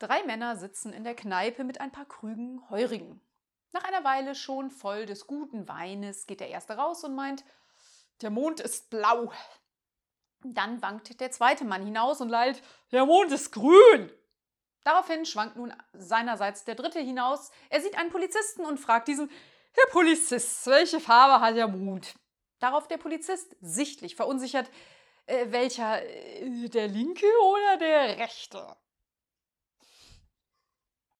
Drei Männer sitzen in der Kneipe mit ein paar Krügen Heurigen. Nach einer Weile schon voll des guten Weines geht der erste raus und meint, der Mond ist blau. Dann wankt der zweite Mann hinaus und lallt, der Mond ist grün. Daraufhin schwankt nun seinerseits der dritte hinaus. Er sieht einen Polizisten und fragt diesen, Herr Polizist, welche Farbe hat der Mond? Darauf der Polizist, sichtlich verunsichert, äh, welcher, äh, der linke oder der rechte?